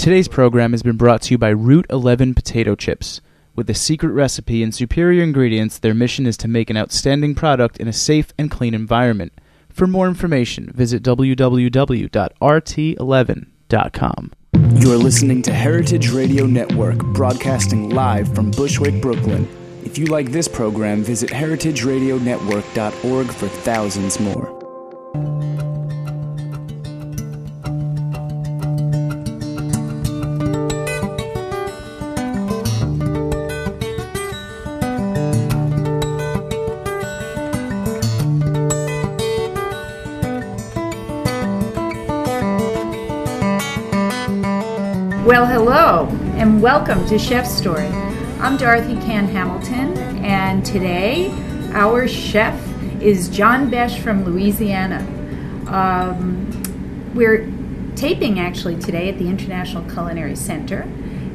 Today's program has been brought to you by Route 11 Potato Chips. With a secret recipe and superior ingredients, their mission is to make an outstanding product in a safe and clean environment. For more information, visit www.rt11.com. You're listening to Heritage Radio Network, broadcasting live from Bushwick, Brooklyn. If you like this program, visit heritageradionetwork.org for thousands more. Welcome to Chef's Story. I'm Dorothy Cann Hamilton, and today our chef is John Besh from Louisiana. Um, we're taping actually today at the International Culinary Center.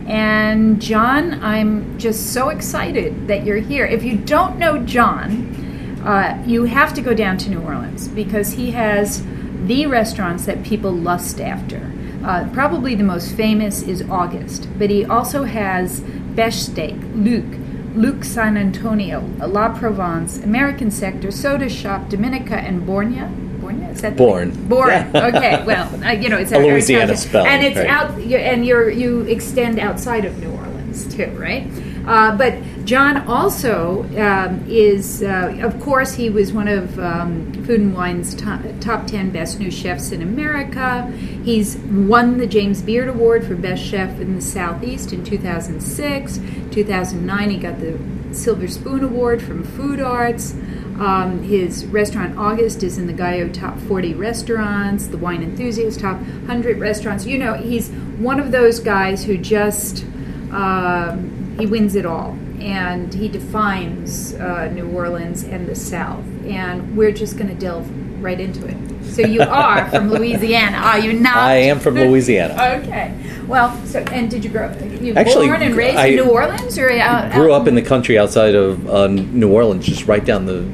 And John, I'm just so excited that you're here. If you don't know John, uh, you have to go down to New Orleans because he has the restaurants that people lust after. Uh, probably the most famous is August, but he also has Besh Steak, Luke, Luke San Antonio, La Provence, American Sector, Soda Shop, Domenica, and Bornia. Bornia is that Born. Born. Yeah. okay. Well, uh, you know, it's A Louisiana spelling, and it's right. out, and you're you extend outside of New Orleans too, right? Uh, but John also um, is, uh, of course, he was one of um, Food and Wine's top, top 10 best new chefs in America. He's won the James Beard Award for Best Chef in the Southeast in 2006. 2009, he got the Silver Spoon Award from Food Arts. Um, his restaurant August is in the Gayot Top 40 Restaurants, the Wine Enthusiast Top 100 Restaurants. You know, he's one of those guys who just um, he wins it all, and he defines uh, New Orleans and the South. And we're just going to delve right into it. So you are from Louisiana, are you not? I am from Louisiana. okay. Well, so and did you grow? Up you Actually, born and raised I in New Orleans, or out, Grew out up in the country outside of uh, New Orleans, just right down the,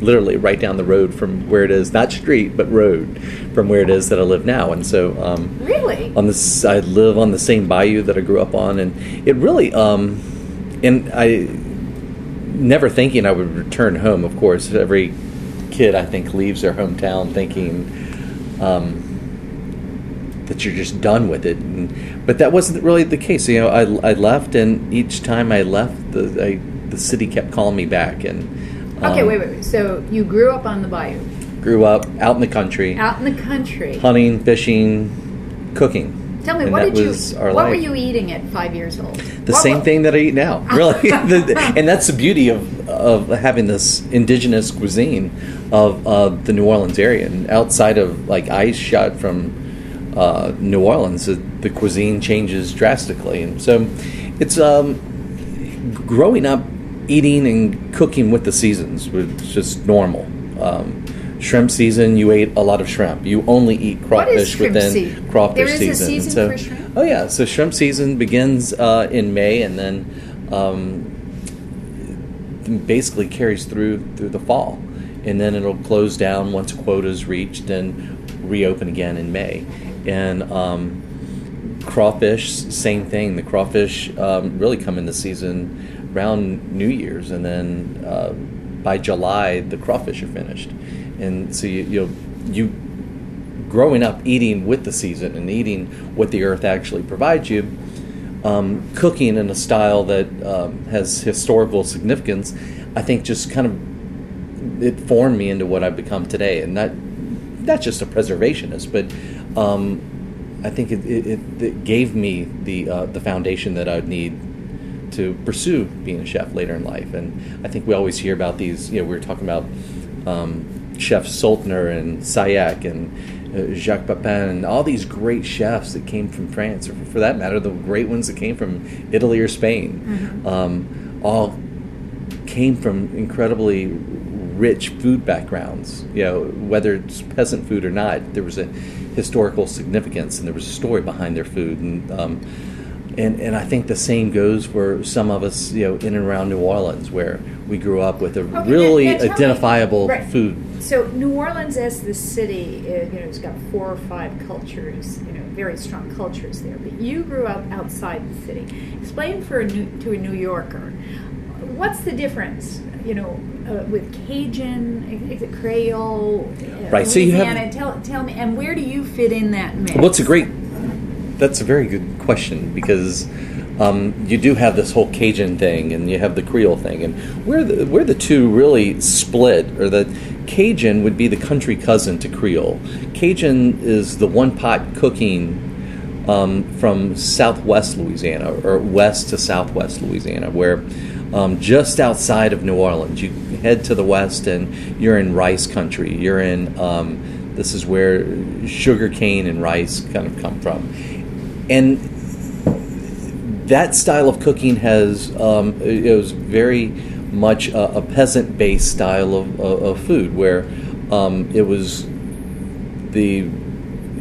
literally right down the road from where it is, not street, but road, from where it is that I live now. And so, um, Really? on this, I live on the same bayou that I grew up on, and it really, um, and I never thinking I would return home. Of course, every kid I think leaves their hometown thinking. Um, that you're just done with it. And, but that wasn't really the case. You know, I, I left, and each time I left, the I, the city kept calling me back. And Okay, um, wait, wait, wait. So you grew up on the bayou, Grew up out in the country, out in the country. hunting, fishing, cooking. Tell me, And what did you? What were you eating at five years old? The What same wa- thing that I eat now, really. And that's the beauty of, of having this indigenous cuisine of uh, the New Orleans area. And outside of like I shot from uh, New Orleans, the, the cuisine changes drastically. And so it's um, growing up eating and cooking with the seasons was just normal. Um, shrimp season, you ate a lot of shrimp. You only eat crawfish within season? crawfish There is season. And season so, for shrimp? Oh yeah, so shrimp season begins uh, in May and then um, basically carries through through the fall, and then it'll close down once quotas reached and reopen again in May. And um, crawfish, same thing. The crawfish um, really come into season around New Year's, and then uh, by July the crawfish are finished. And so you you you growing up eating with the season and eating what the earth actually provides you, um, cooking in a style that um, has historical significance, I think just kind of it formed me into what I've become today, and not not just a preservationist, but um, I think it, it, it, gave me the uh, the foundation that I'd need to pursue being a chef later in life. And I think we always hear about these. You know, we were talking about um, Chef Soltner and Sailhac and uh, Jacques Pepin and all these great chefs that came from France, or for that matter, the great ones that came from Italy or Spain, um, all came from incredibly rich food backgrounds. You know, whether it's peasant food or not, there was a historical significance and there was a story behind their food. And um, and and I think the same goes for some of us, you know, in and around New Orleans, where we grew up with a Okay, really now- now identifiable right. food. so New Orleans as the city, uh, you know, it's got four or five cultures, you know, very strong cultures there. But you grew up outside the city. Explain for a new, to a New Yorker, what's the difference, you know, uh, with Cajun, is it Creole, uh, Right, so you have- Louisiana? Tell, tell me, and where do you fit in that mix? Well, it's a great. That's a very good question because um, you do have this whole Cajun thing, and you have the Creole thing, and where the where the two really split, or the Cajun would be the country cousin to Creole. Cajun is the one pot cooking um, from Southwest Louisiana or west to Southwest Louisiana, where um, just outside of New Orleans, you head to the west and you're in rice country. You're in um, this is where sugar cane and rice kind of come from, and that style of cooking has um, it was very much a, a peasant-based style of, of, of food, where um, it was the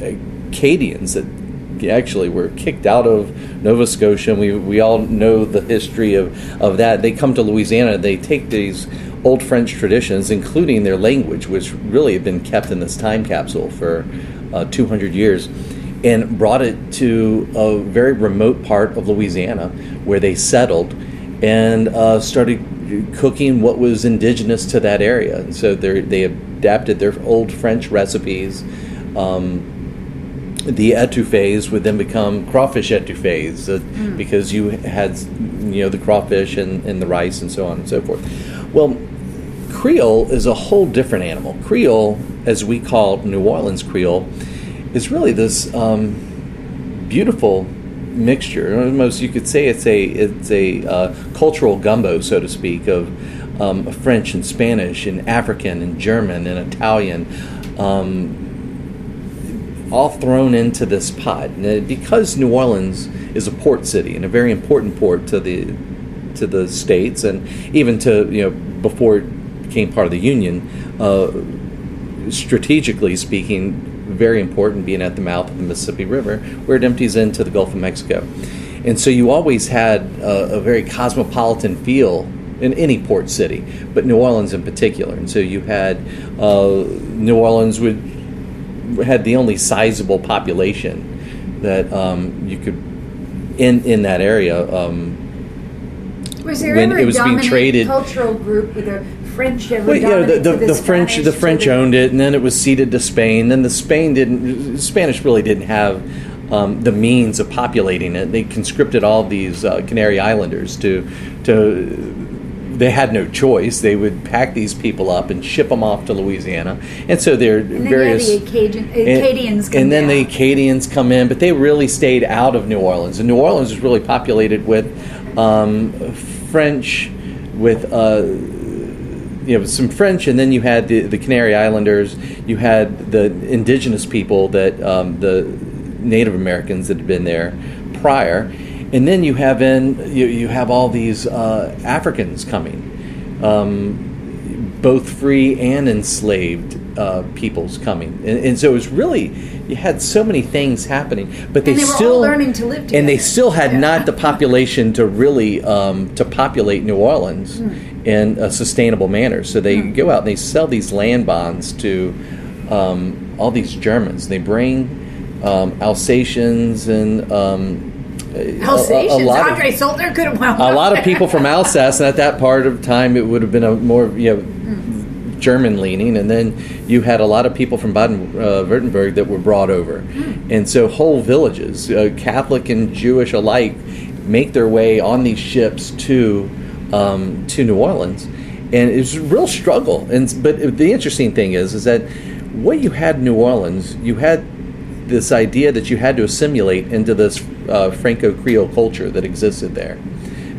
Acadians that actually were kicked out of Nova Scotia. And we we all know the history of, of that. They come to Louisiana. They take these old French traditions, including their language, which really have been kept in this time capsule for uh, 200 years, and brought it to a very remote part of Louisiana where they settled and uh, started cooking what was indigenous to that area. And so they they adapted their old French recipes. Um, the etouffees would then become crawfish etouffees uh, because you had you know the crawfish and, and the rice and so on and so forth. Well, Creole is a whole different animal. Creole, as we call New Orleans Creole, is really this um, beautiful mixture. Almost you could say it's a it's a uh, cultural gumbo, so to speak, of um, French and Spanish and African and German and Italian. Um, all thrown into this pot. And because New Orleans is a port city and a very important port to the to the states and even to you know before it became part of the Union, uh, strategically speaking, very important being at the mouth of the Mississippi River where it empties into the Gulf of Mexico. And so you always had a, a very cosmopolitan feel in any port city, but New Orleans in particular. And so you had uh, New Orleans would had the only sizable population that um, you could in in that area. Um, Was there when ever it was a being traded- cultural group with the French ever well, yeah, the, dominant the, to the, the, French the French the- owned it, and then it was ceded to Spain. Then the Spain didn't. Spanish really didn't have um, the means of populating it. They conscripted all these uh, Canary Islanders to to. They had no choice. They would pack these people up and ship them off to Louisiana, and so there are And then various. the Acadian, and- Acadians come and then the. Acadians come in, but they really stayed out of New Orleans. And New Orleans was really populated with um, French, with uh, you know some French, and then you had the, the Canary Islanders. You had the indigenous people that um, the Native Americans that had been there prior, and then you have in you, you have all these uh, Africans coming. Um, both free and enslaved uh, peoples coming, and, and so it was really you had so many things happening, but they, they still learning to live and they still had Yeah. not the population to really um, to populate New Orleans Hmm. in a sustainable manner. So they go out and they sell these land bonds to um, all these Germans. They bring um, Alsatians and um, a- a- Alsatians. lot of- Andre Soltner could have wound a lot of people from Alsace, and at that part of time, it would have been a more you know German leaning, and then you had a lot of people from Baden-Württemberg that were brought over, and so whole villages, uh, Catholic and Jewish alike, make their way on these ships to um, to New Orleans, and it was a real struggle. And but the interesting thing is, is that what you had in New Orleans, you had this idea that you had to assimilate into this uh, Franco-Creole culture that existed there,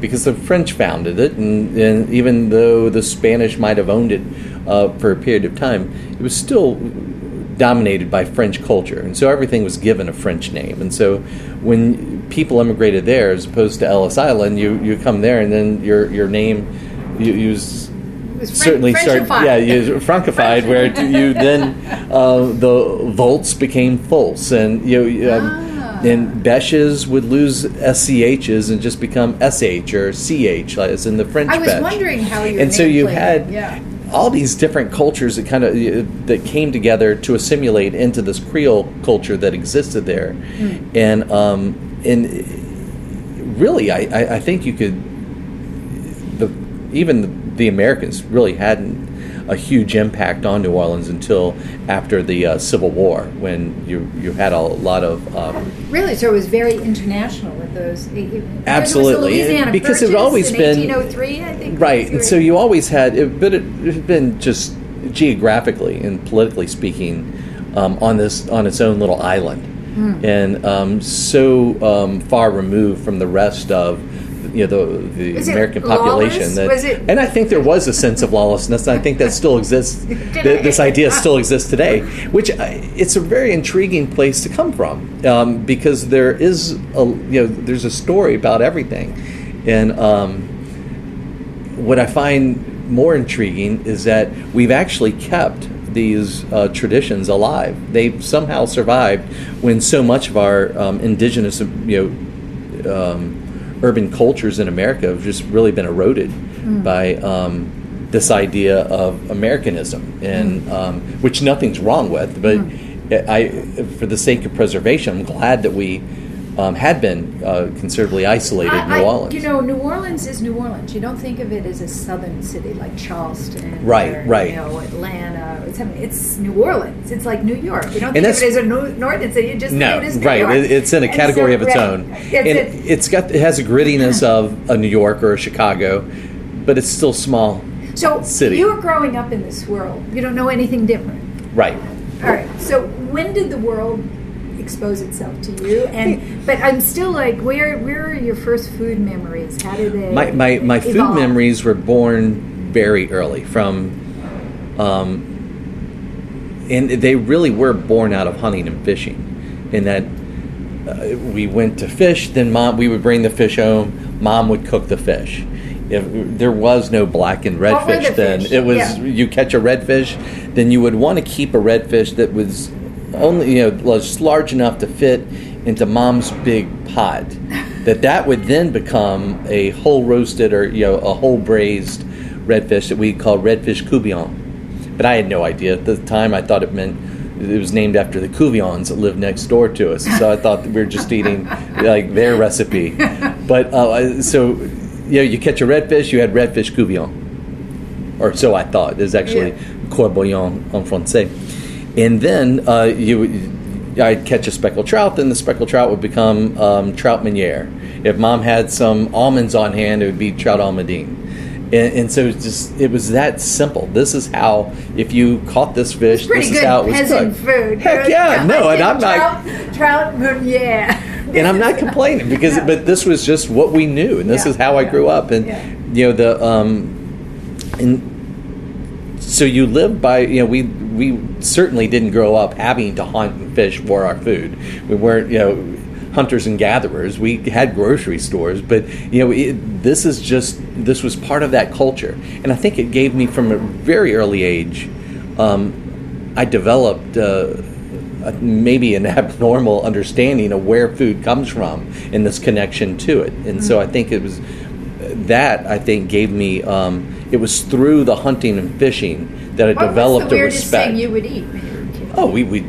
because the French founded it, and, and even though the Spanish might have owned it uh, for a period of time, it was still dominated by French culture, and so everything was given a French name. And so when people immigrated there, as opposed to Ellis Island, you, you come there, and then your your name you use certainly start yeah you frankified where you then uh, the volts became false and you um, Ah. and beshes would lose sch's and just become sh or ch as in the French I was wondering how your and so you played had. Yeah. All these different cultures that kind of that came together to assimilate into this Creole culture that existed there, and um, and really, I, I, I think you could the even the Americans really hadn't a huge impact on New Orleans until after the uh, Civil War, when you you had a lot of um, Really, so it was very international with those. it- because it Absolutely, because it Purchase always been- 1803, I think. right. And so you always had, it, but it, it had been just geographically and politically speaking um, on this on its own little island, Hmm. and um, so um, far removed from the rest of. You know the the Was American population that, and I think there was a sense of lawlessness. I think that still exists. th- this idea still exists today, which I, it's a very intriguing place to come from um, because there is a you know there's a story about everything, and um, what I find more intriguing is that we've actually kept these uh, traditions alive. They've somehow survived when so much of our um, indigenous, you know, um, urban cultures in America have just really been eroded by um, this idea of Americanism, and um, which nothing's wrong with, but I, for the sake of preservation, I'm glad that we. Um, had been uh, considerably isolated in New I- I- Orleans. You know, New Orleans is New Orleans. You don't think of it as a southern city like Charleston, Right, or, right. You know, Atlanta. It's, it's New Orleans. It's like New York. You don't And think of it as a no- northern city. You just No, think of it New right. It- It's in a And category so- of its right. own, It's and it, it's got it has a grittiness of a New York or a Chicago, but it's still small. so city. you were growing up in this world. You don't know anything different. Right. All right. So when did the world expose itself to you? And but I'm still like, where where are your first food memories? How did they? My my, my food memories were born very early from, um, and they really were born out of hunting and fishing, in that. Uh, we went to fish, then mom. We would bring the fish home. Mom would cook the fish. If there was no black and redfish, the then fish? it was Yeah. you catch a redfish, then you would want to keep a redfish that was only you know was large enough to fit into mom's big pot. that that would then become a whole roasted or you know a whole braised redfish that we call redfish courtbouillon. But I had no idea at the time. I thought it meant it was named after the Cuvions that lived next door to us. So I thought that we were just eating like their recipe. But uh, so you know, you catch a redfish, you had redfish courtbouillon or so I thought. There's actually Yeah. corbillon en français. And then uh, you, I'd catch a speckled trout, then the speckled trout would become um, trout meuniere. If mom had some almonds on hand, it would be trout almondine. And, and so it's just it was that simple. This is how if you caught this fish, this is how it was cooked. food. Heck yeah, no, and I'm not trout, trout meuniere. and I'm not complaining because, but this was just what we knew, and this Yeah, is how I yeah, grew up, and yeah. you know the um, and so you live by you know we we certainly didn't grow up having to hunt and fish for our food. We weren't you know hunters and gatherers. We had grocery stores, but you know it, this is just this was part of that culture, and I think it gave me from a very early age. Um, I developed. Uh, a- maybe an abnormal understanding of where food comes from and this connection to it. And so I think it was that I think gave me. Um, it was through the hunting and fishing that I What developed was the a weirdest respect. thing you would eat when you were a kid? oh, we we.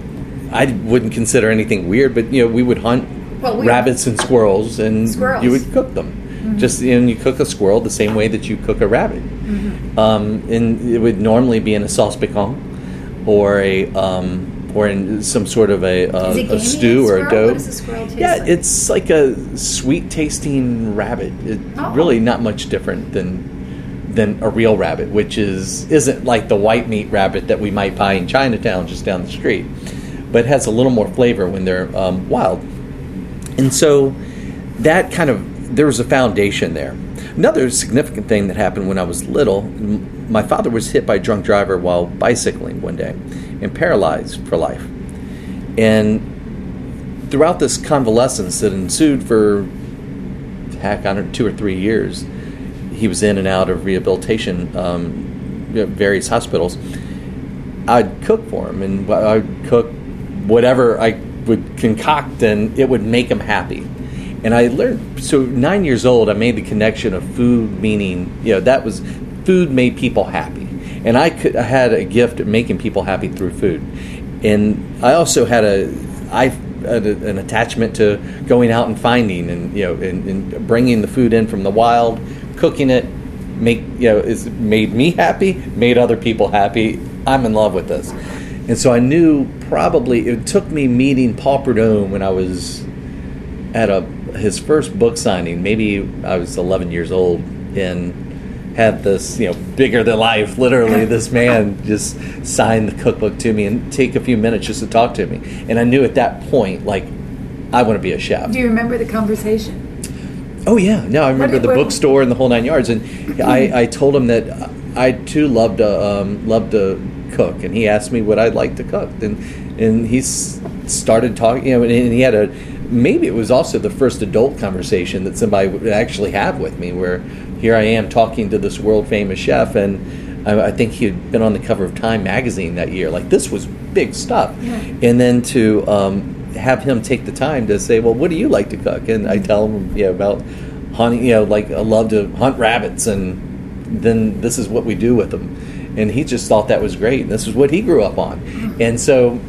I wouldn't consider anything weird, but you know we would hunt Well, we- rabbits and squirrels, and Squirrels. you would cook them. Just and you cook a squirrel the same way that you cook a rabbit, um, and it would normally be in a sauce piquant or a um, or in some sort of a, uh, a stew a or a daube. What does a squirrel taste yeah, like? it's like a sweet tasting rabbit. It, Oh. Really, not much different than than a real rabbit, which is isn't like the white meat rabbit that we might buy in Chinatown just down the street, but has a little more flavor when they're um, wild. And so that kind of there was a foundation there. Another significant thing that happened when I was little, my father was hit by a drunk driver while bicycling one day and paralyzed for life. And throughout this convalescence that ensued for heck, I don't two or three years, he was in and out of rehabilitation, um, various hospitals. I'd cook for him, and I'd cook whatever I would concoct, and it would make him happy. And I learned. So nine years old, I made the connection of food meaning, you know, that was food made people happy, and I could I had a gift of making people happy through food, and I also had a I an attachment to going out and finding and you know and, and bringing the food in from the wild, cooking it, make you know it's made me happy, made other people happy. I'm in love with this, and so I knew probably it took me meeting Paul Prudhomme when I was at a his first book signing. Maybe I was 11 years old and had this, you know, bigger than life. Literally, this man just signed the cookbook to me and take a few minutes just to talk to me. And I knew at that point, like, I want to be a chef. Do you remember the conversation? Oh yeah, no, I remember the bookstore and the whole nine yards, and I, I told him that I too loved to um, loved to cook, and he asked me what I'd like to cook, and and he started talking, you know, and he had a maybe it was also the first adult conversation that somebody would actually have with me, where here I am talking to this world famous chef, and I, I think he had been on the cover of Time magazine that year, like this was big stuff, Yeah. and then to um, have him take the time to say, "Well, what do you like to cook?" And I tell him, know, about hunting. You know, like I love to hunt rabbits, and then this is what we do with them. And he just thought that was great. And this is what he grew up on, and so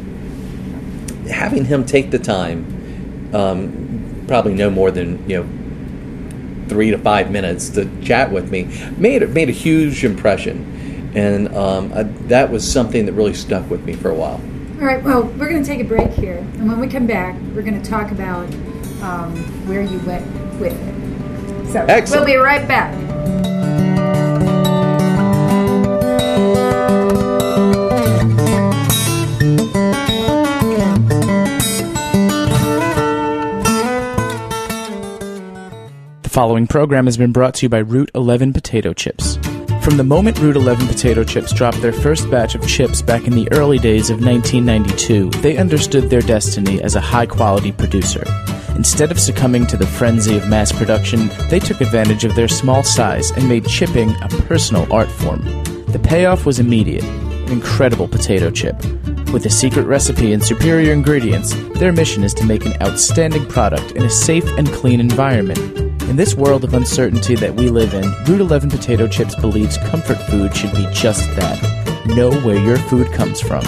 having him take the time, um, probably no more than you know three to five minutes to chat with me, made made a huge impression, and um, I, that was something that really stuck with me for a while. All right, well, we're going to take a break here. And when we come back, we're going to talk about um, where you went with it. So Excellent. we'll be right back. The following program has been brought to you by Route 11 Potato Chips. From the moment Route 11 Potato Chips dropped their first batch of chips back in the early days of 1992, they understood their destiny as a high quality producer. Instead of succumbing to the frenzy of mass production, they took advantage of their small size and made chipping a personal art form. The payoff was immediate an incredible potato chip. With a secret recipe and superior ingredients, their mission is to make an outstanding product in a safe and clean environment. In this world of uncertainty that we live in, Route 11 Potato Chips believes comfort food should be just that. Know where your food comes from.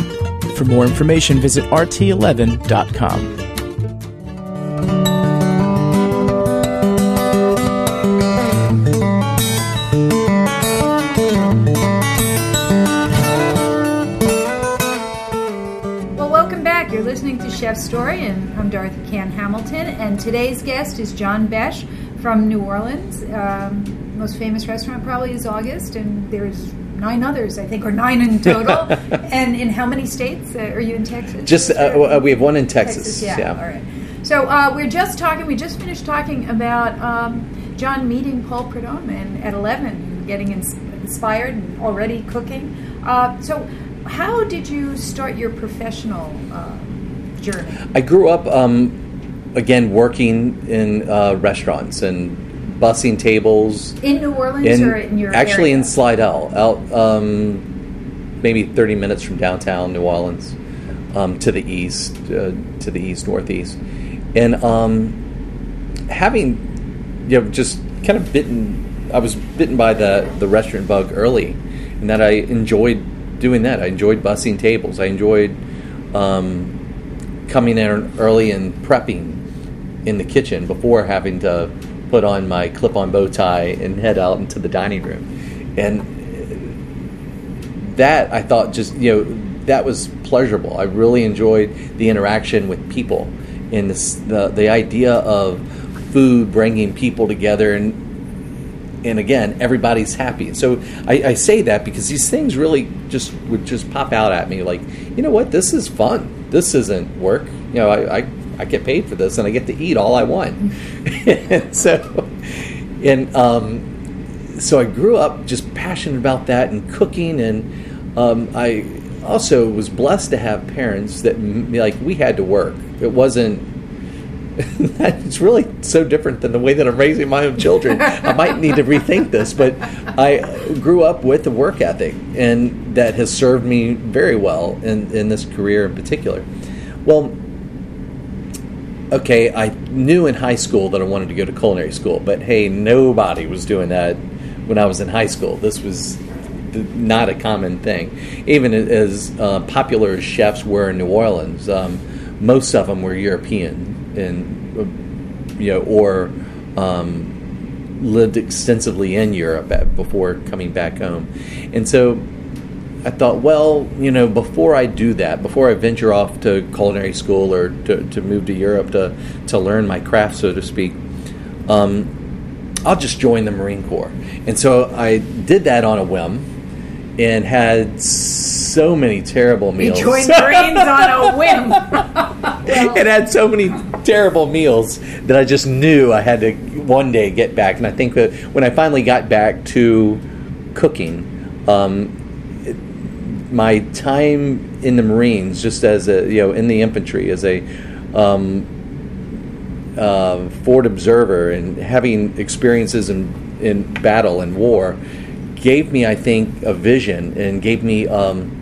For more information, visit rt11.com. Chef Story, and I'm Dorothy Cann Hamilton. And today's guest is John Besh from New Orleans. Um, most famous restaurant probably is August, and there's nine others, I think, or nine in total. and in how many states? Uh, are you in Texas? Just uh, uh, we have one in Texas. yeah. All right. So uh, we're just talking. We just finished talking about um, John meeting Paul Prudhomme and at eleven, getting ins- inspired and already cooking. Uh, so, how did you start your professional uh, journey? I grew up, um, again, working in uh, restaurants and bussing tables. In New Orleans In, or in your actually area? in Slidell, out um, maybe 30 minutes from downtown New Orleans, um, to the east, uh, to the east northeast, and um, having you know just kind of bitten. I was bitten by the the restaurant bug early, and that I enjoyed doing that. I enjoyed bussing tables. I enjoyed um, coming in early and prepping in the kitchen before having to put on my clip-on bow tie and head out into the dining room. And that I thought just you know that was pleasurable. I really enjoyed the interaction with people and this, the the idea of food bringing people together and and again everybody's happy. So I, I say that because these things really just would just pop out at me like you know what this is fun. This isn't work. You know I, I I get paid for this and I get to eat all I want. and so and um, so I grew up just passionate about that and cooking, and um, I also was blessed to have parents that like we had to work. It wasn't. it's really so different than the way that I'm raising my own children. I might need to rethink this, but I grew up with a work ethic, and that has served me very well in, in this career in particular. Well, okay, I knew in high school that I wanted to go to culinary school, but hey, nobody was doing that when I was in high school. This was not a common thing. Even as uh, popular as chefs were in New Orleans, um, most of them were European uh, you know or um, lived extensively in Europe before coming back home, and so. I thought, well, you know, before I do that, before I venture off to culinary school or to, to move to Europe to, to learn my craft, so to speak, um, I'll just join the Marine Corps. And so I did that on a whim and had so many terrible meals. joined Marines on a whim. it had so many terrible meals that I just knew I had to one day get back. And I think that when I finally got back to cooking, um, it, my time in the Marines, just as a you know in the infantry as a um, uh, forward observer and having experiences in in battle and war, gave me I think a vision and gave me. Um,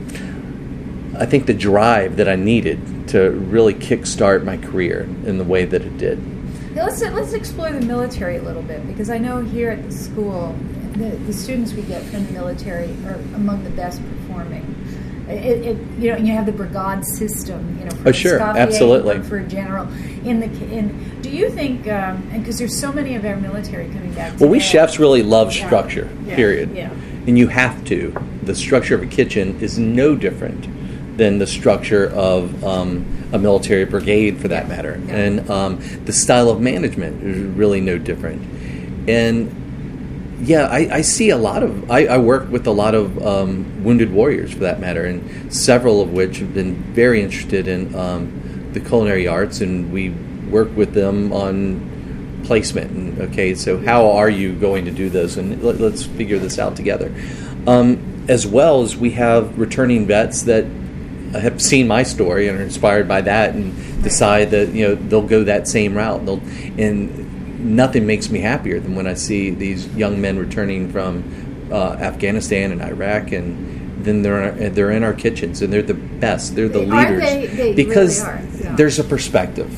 I think the drive that I needed to really kickstart my career in the way that it did. Now, let's let's explore the military a little bit because I know here at the school, the, the students we get from the military are among the best performing. It, it, you know, you have the brigade system. You know, for Oh, sure, Escoffier, absolutely. for a general. In the in, do you think? Um, and because there's so many of our military coming back. Well, we chefs really love structure, yeah, period. Yeah. And you have to. The structure of a kitchen is no different than the structure of um, a military brigade, for that matter. Yeah. And um, the style of management is really no different. And yeah, I, I see a lot of. I, I work with a lot of um, wounded warriors, for that matter, and several of which have been very interested in um, the culinary arts, and we work with them on placement. And okay, so how are you going to do this? And let, us figure this out together. Um, as well as we have returning vets that have seen my story and are inspired by that, and decide that you know they'll go that same route. They'll and nothing makes me happier than when I see these young men returning from uh, Afghanistan and Iraq, and then they're they're in our kitchens and they're the best. They're the They leaders they- they because really are, yeah. there's a perspective,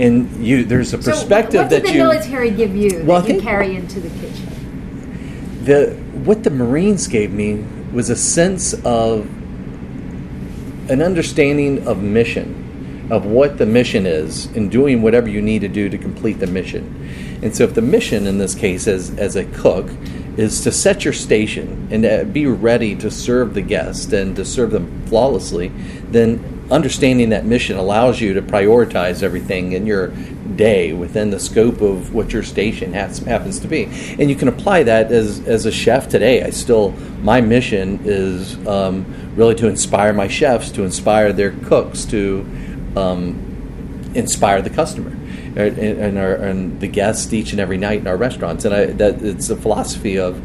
and you there's a So perspective what that the you military give you Well, that you think- carry into the kitchen? the what the Marines gave me was a sense of an understanding of mission, of what the mission is, and doing whatever you need to do to complete the mission. And so, if the mission in this case, as as a cook, is to set your station and to be ready to serve the guest and to serve them flawlessly, then understanding that mission allows you to prioritize everything in your day within the scope of what your station has, happens to be. And you can apply that as, as a chef today. I still, my mission is um, really to inspire my chefs, to inspire their cooks, to um, inspire the customer. And, and, our, and the guests each and every night in our restaurants, and I, that it's a philosophy of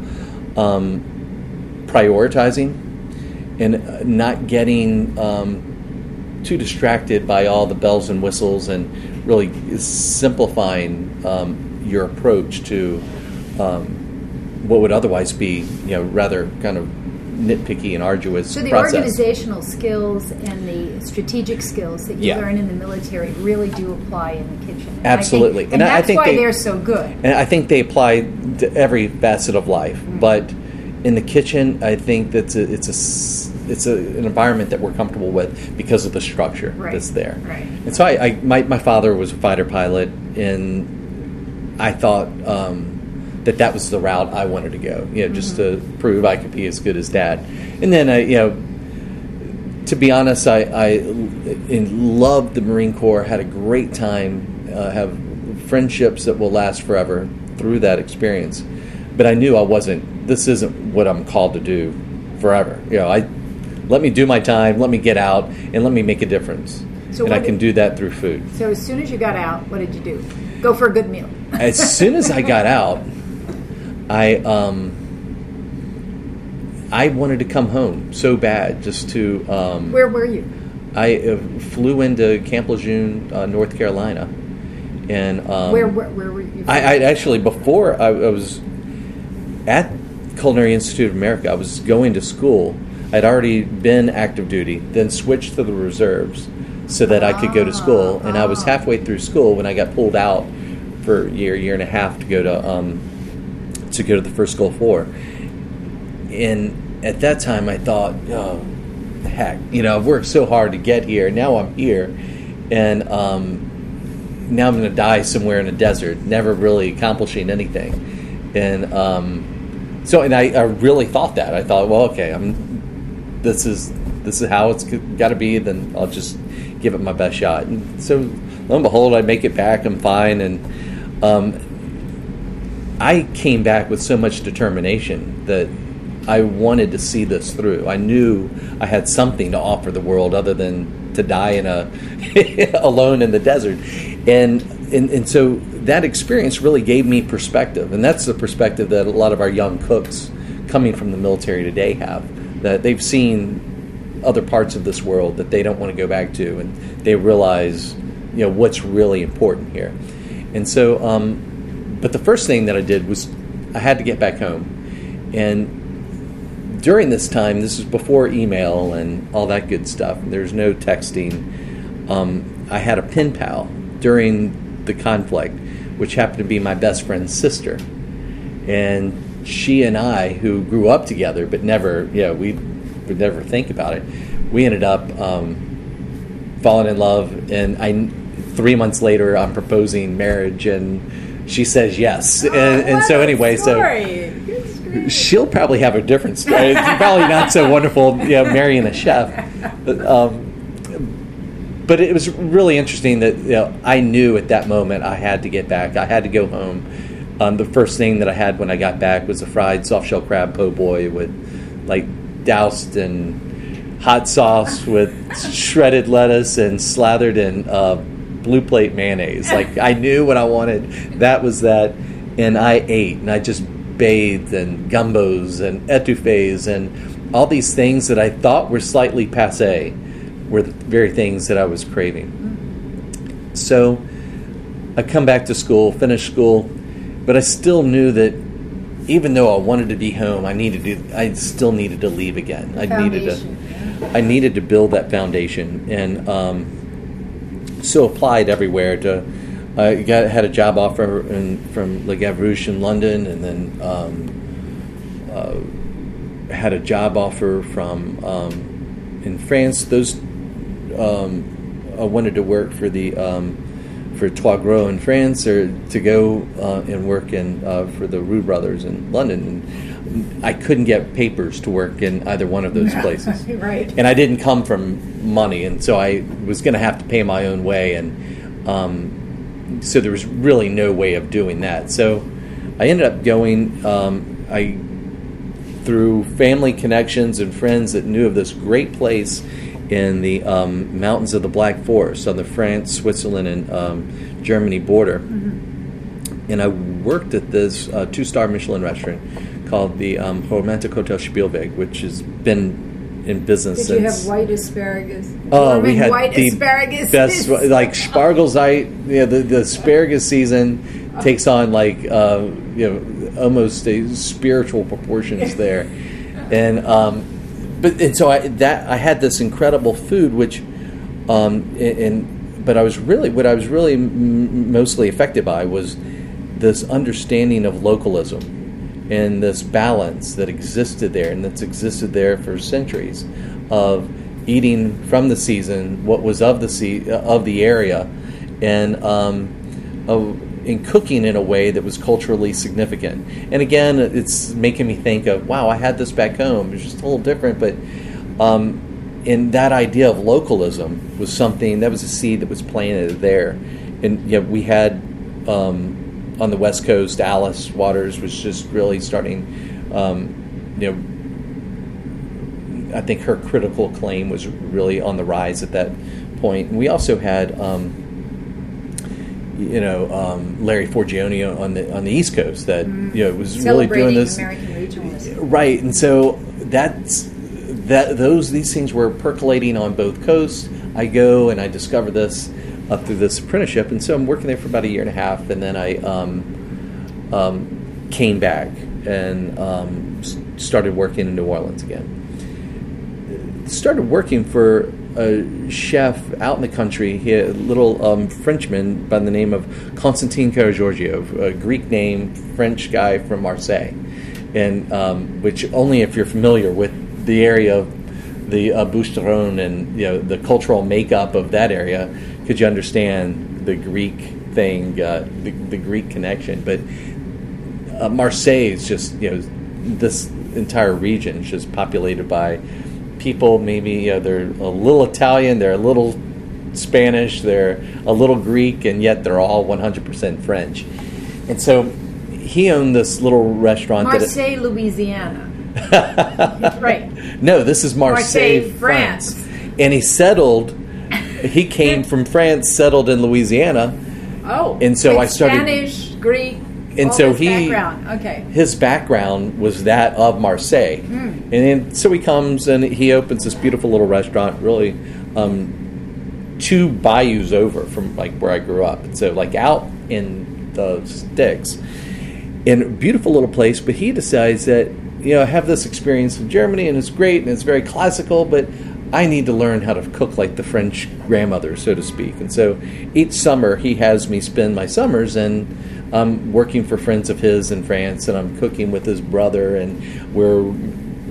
um, prioritizing and uh, not getting um, too distracted by all the bells and whistles and really simplifying um, your approach to um, what would otherwise be you know rather kind of nitpicky and arduous So the process. organizational skills and the strategic skills that you Yeah. learn in the military really do apply in the kitchen. And Absolutely. I think, And and, I- I that's think why they- are so good. And I think they apply to every facet of life. Mm-hmm. But in the kitchen, I think that's a, it's a it's a, an environment that we're comfortable with because of the structure Right. that's there. Right. And so I, I my my father was a fighter pilot, and I thought um, that that was the route I wanted to go. You know, just to prove I could be as good as dad. And then I you know to be honest, I, I in, loved the Marine Corps. Had a great time. Uh, have friendships that will last forever through that experience. But I knew I wasn't. This isn't what I'm called to do forever. You know, I let me do my time. Let me get out and let me make a difference. So and I can did- do that through food. So as soon as you got out, what did you do? Go for a good meal. as soon as I got out, I um, I wanted to come home so bad, just to. Um, Where were you? I uh, flew into Camp Lejeune, uh, North Carolina, and um, where, where where were you? I, I actually before I, I was at Culinary Institute of America. I was going to school. I'd already been active duty, then switched to the reserves so that I could go to school. And I was halfway through school when I got pulled out for a year, year and a half to go to um, to go to the first Gulf War. and at that time, I thought, oh, heck, you know, I've worked so hard to get here. Now I'm here, and um, now I'm going to die somewhere in a desert, never really accomplishing anything. And um, so, and I, I really thought that. I thought, well, okay, I'm. This is this is how it's got to be. Then I'll just give it my best shot. And so, lo and behold, I make it back. I'm fine, and um, I came back with so much determination that I wanted to see this through. I knew I had something to offer the world other than to die in a alone in the desert, and, and and so that experience really gave me perspective, and that's the perspective that a lot of our young cooks coming from the military today have. That they've seen other parts of this world that they don't want to go back to, and they realize you know what's really important here. And so, um, but the first thing that I did was I had to get back home, and during this time, this is before email and all that good stuff. There's no texting. Um, I had a pen pal during the conflict, which happened to be my best friend's sister, and she and I, who grew up together but never, you know, we would never think about it. We ended up um, falling in love, and I three months later I'm proposing marriage, and she says yes, Oh, and, and so anyway, so she'll probably have a different story. It's probably not so wonderful, you know, marrying a chef. But, um, but it was really interesting that you know, I knew at that moment I had to get back. I had to go home. Um, the first thing that I had when I got back was a fried soft shell crab po' boy with like doused in hot sauce with shredded lettuce and slathered in uh, blue plate mayonnaise. Like I knew what I wanted. That was that, and I ate and I just bathed and gumbos and etouffees and all these things that I thought were slightly passe were the very things that I was craving. So I come back to school, finish school, but I still knew that even though I wanted to be home, I needed to. I still needed to leave again. I needed to. I needed to build that foundation, and um, so applied everywhere to I got had a job offer in, from Le Gavroche in London, and then um, uh, had a job offer from um, in France. Those um, I wanted to work for the um, for Trois Gros in France, or to go uh, and work in uh, for the Roux Brothers in London. And I couldn't get papers to work in either one of those places, right. and I didn't come from money, and so I was going to have to pay my own way and. Um, so there was really no way of doing that. So I ended up going. Um, I through family connections and friends that knew of this great place in the um, mountains of the Black Forest on the France, Switzerland, and um, Germany border. Mm-hmm. And I worked at this uh, two-star Michelin restaurant called the um, Romantic Hotel Spielweg, which has been in business Did since. you have white asparagus? Oh, we had white the asparagus. best, like Spargelzeit. Yeah, the, the asparagus season takes on like uh, you know almost a spiritual proportions there, and um, but and so I that I had this incredible food which, um, and, but I was really what I was really m- mostly affected by was this understanding of localism and this balance that existed there and that's existed there for centuries of eating from the season what was of the sea, of the area and um, of, in cooking in a way that was culturally significant and again it's making me think of wow I had this back home it's just a little different but um, and that idea of localism was something that was a seed that was planted there and you know, we had um, on the West Coast, Alice Waters was just really starting. Um, you know, I think her critical acclaim was really on the rise at that point. And we also had, um, you know, um, Larry Forgione on the on the East Coast that you know was really doing this right. And so that's that those these things were percolating on both coasts. I go and I discover this up through this apprenticeship, and so I'm working there for about a year and a half, and then I um, um, came back and um, started working in New Orleans again. Started working for a chef out in the country, he, a little um, Frenchman by the name of Constantin Kerageorgiou, a Greek name, French guy from Marseille. and um, which only if you're familiar with the area of the uh, Rhône and you know the cultural makeup of that area could you understand the Greek thing, uh, the, the Greek connection. But uh, Marseille is just you know this entire region is just populated by people. Maybe they're a little Italian, they're a little Spanish, they're a little Greek, and yet they're all 100% French. And so he owned this little restaurant. Marseille, Louisiana. right. No, this is Marseille, Marseille, France. France. And he settled. He came from France, settled in Louisiana, Oh. And so I started- Spanish, Greek. And so this he background. Okay. his background was that of Marseille, Hmm. and then, so he comes and he opens this beautiful little restaurant, really um, two bayous over from like where I grew up, and so like out in the sticks, in a beautiful little place. But he decides that you know I have this experience in Germany and it's great and it's very classical, but I need to learn how to cook like the French grandmother, so to speak. And so each summer he has me spend my summers and I'm working for friends of his in France, and I'm cooking with his brother, and we're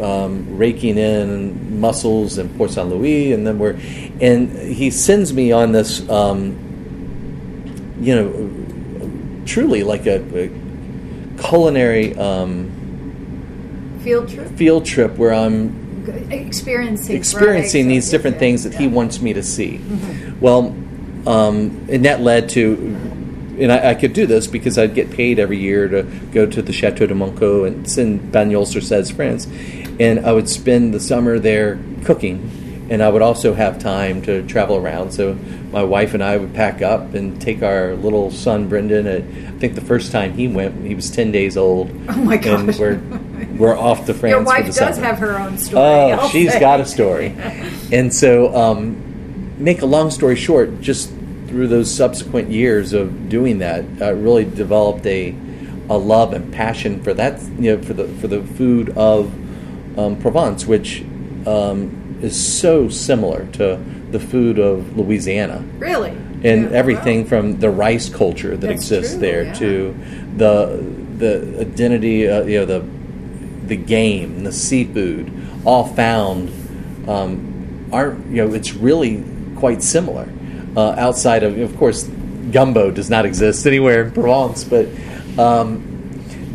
um, raking in mussels and Port Saint Louis, and then we're and he sends me on this, um, you know, truly like a, a culinary um, Field trip. field trip where I'm Experiencing. experiencing these different things that he wants me to see. Well, um, and that led to, and I, I could do this because I'd get paid every year to go to the Chateau de Montcaud and it's in Bagnols sur Cèze, France, and I would spend the summer there cooking, and I would also have time to travel around. So my wife and I would pack up and take our little son Brendan. At, I think the first time he went, he was ten days old. Oh my And gosh. we're we're off to France. Your for wife the does summer. have her own story. Oh, I'll she's say. got a story. And so, um, make a long story short, just through those subsequent years of doing that, I really developed a a love and passion for that, you know, for the for the food of um, Provence, which um, is so similar to the food of Louisiana Really. and Yeah, everything wow. from the rice culture that That's exists true, there yeah. to the the identity, uh, you know, the the game, the seafood, all found um, aren't you know it's really quite similar. Uh, outside of, of course, gumbo does not exist anywhere in Provence, but um,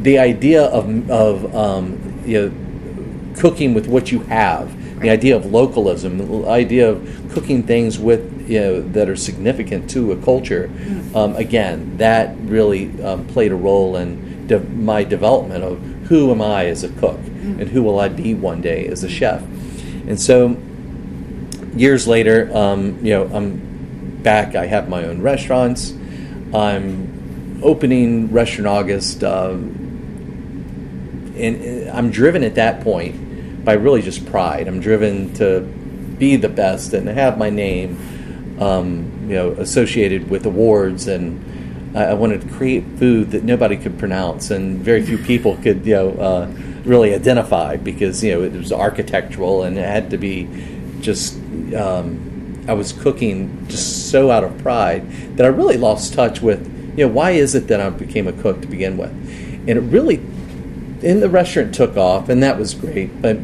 the idea of of um, you know cooking with what you have, the idea of localism, the idea of cooking things with you know that are significant to a culture. Um, again, that really um, played a role in de- my development of who am I as a cook and who will I be one day as a chef. And so, years later, um, you know, I'm back. I have my own restaurants. I'm opening Restaurant August. Um, and uh, I'm driven at that point by really just pride. I'm driven to be the best and have my name, um, you know, associated with awards. And I, I wanted to create food that nobody could pronounce and very few people could, you know, uh, really identify because you know it was architectural and it had to be just. Um, I was cooking just so out of pride that I really lost touch with, you know, why is it that I became a cook to begin with? And it really and the restaurant took off, and that was great. But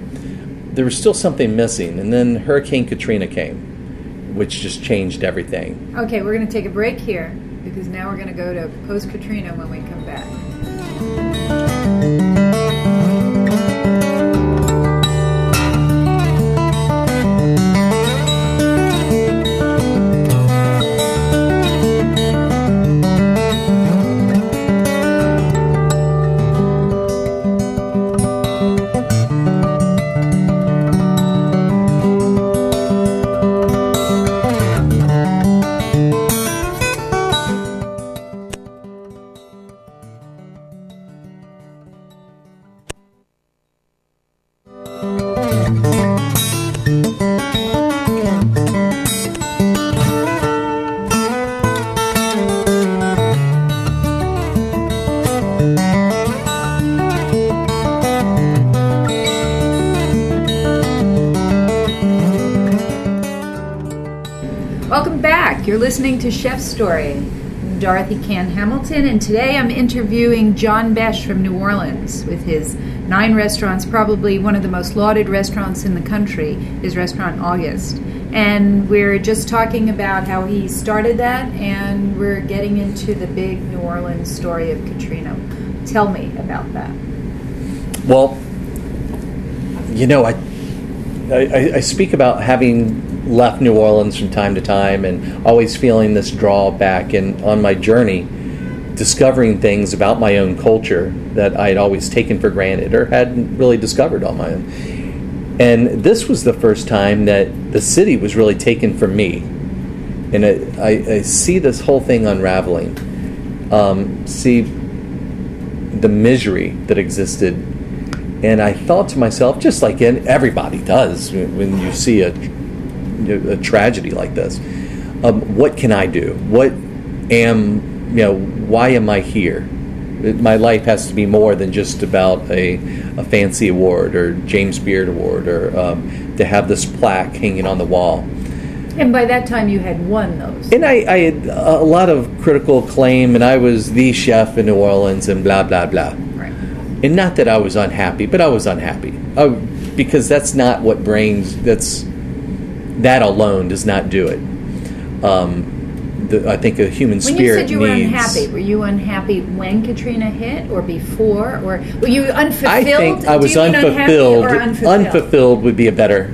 there was still something missing. And then Hurricane Katrina came, which just changed everything. Okay, we're going to take a break here because now we're going to go to post Katrina when we come back. Chef Story. Dorothy Cann Hamilton, and today I'm interviewing John Besh from New Orleans with his nine restaurants. Probably one of the most lauded restaurants in the country is Restaurant August. And we're just talking about how he started that, and we're getting into the big New Orleans story of Katrina. Tell me about that. Well, you know, I, I, I speak about having left New Orleans from time to time and always feeling this draw back. And on my journey, discovering things about my own culture that I had always taken for granted or hadn't really discovered on my own. And this was the first time that the city was really taken from me. And it, I, I, see this whole thing unraveling. Um, see the misery that existed. And I thought to myself, just like everybody does when you see a, a tragedy like this, um, what can I do? What am, you know, why am I here? My life has to be more than just about a, a fancy award or James Beard Award or um, to have this plaque hanging on the wall. And by that time, you had won those. And I, I, had a lot of critical acclaim, and I was the chef in New Orleans, and blah blah blah. Right. And not that I was unhappy, but I was unhappy I, because that's not what brings. That's that alone does not do it. Um, the, I think a human when spirit you said you were unhappy, were you unhappy when Katrina hit, or before, or were you unfulfilled? I think I was you mean unhappy unfulfilled. unfulfilled. Unfulfilled would be a better